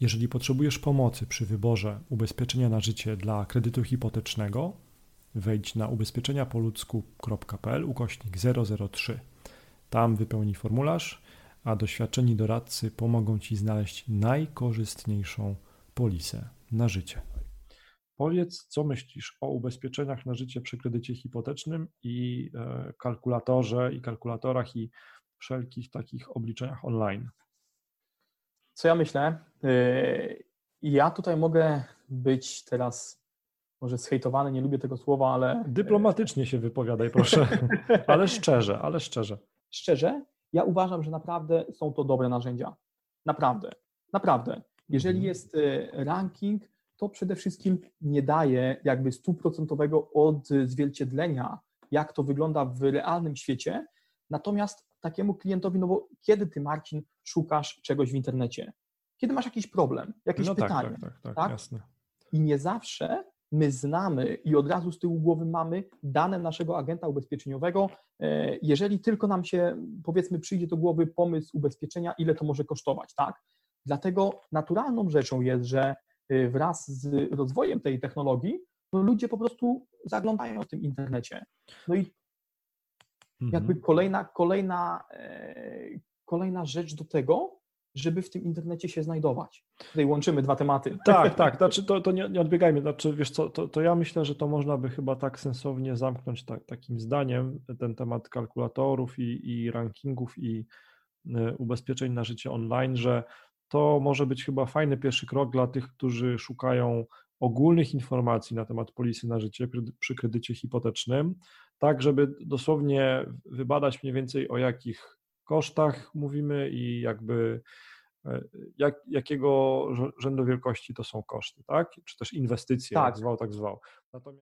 Jeżeli potrzebujesz pomocy przy wyborze ubezpieczenia na życie dla kredytu hipotecznego, wejdź na ubezpieczeniapoludzku.pl ukośnik 003. Tam wypełnij formularz, a doświadczeni doradcy pomogą Ci znaleźć najkorzystniejszą polisę na życie. Powiedz, co myślisz o ubezpieczeniach na życie przy kredycie hipotecznym i e, kalkulatorze, i kalkulatorach, i wszelkich takich obliczeniach online. Co ja myślę? Y, ja tutaj mogę być teraz może zhejtowany, nie lubię tego słowa, ale... Dyplomatycznie się wypowiadaj, proszę, ale szczerze, ale szczerze. Szczerze, ja uważam, że naprawdę są to dobre narzędzia. Naprawdę, naprawdę. Jeżeli mhm. jest y, ranking, to przede wszystkim nie daje jakby stuprocentowego odzwierciedlenia, jak to wygląda w realnym świecie, natomiast takiemu klientowi, no bo kiedy ty, Marcin, szukasz czegoś w internecie? Kiedy masz jakiś problem, jakieś no tak, pytanie, tak, tak, tak, tak, jasne. I nie zawsze my znamy i od razu z tyłu głowy mamy dane naszego agenta ubezpieczeniowego. E, jeżeli tylko nam się, powiedzmy, przyjdzie do głowy pomysł ubezpieczenia, ile to może kosztować, tak? Dlatego naturalną rzeczą jest, że e, wraz z rozwojem tej technologii, no ludzie po prostu zaglądają w tym internecie. No i jakby mhm. kolejna, kolejna, e, kolejna rzecz do tego, żeby w tym internecie się znajdować. Tutaj łączymy dwa tematy. Tak, tak, znaczy to, to nie, nie odbiegajmy, znaczy wiesz co, to, to ja myślę, że to można by chyba tak sensownie zamknąć ta, takim zdaniem, ten temat kalkulatorów i, i rankingów i y, ubezpieczeń na życie online, że to może być chyba fajny pierwszy krok dla tych, którzy szukają ogólnych informacji na temat polisy na życie przy kredycie hipotecznym, tak żeby dosłownie wybadać mniej więcej o jakich kosztach mówimy i jakby e, jak, jakiego rzędu wielkości to są koszty, tak? Czy też inwestycje, tak. jak zwał, tak zwał. Natomiast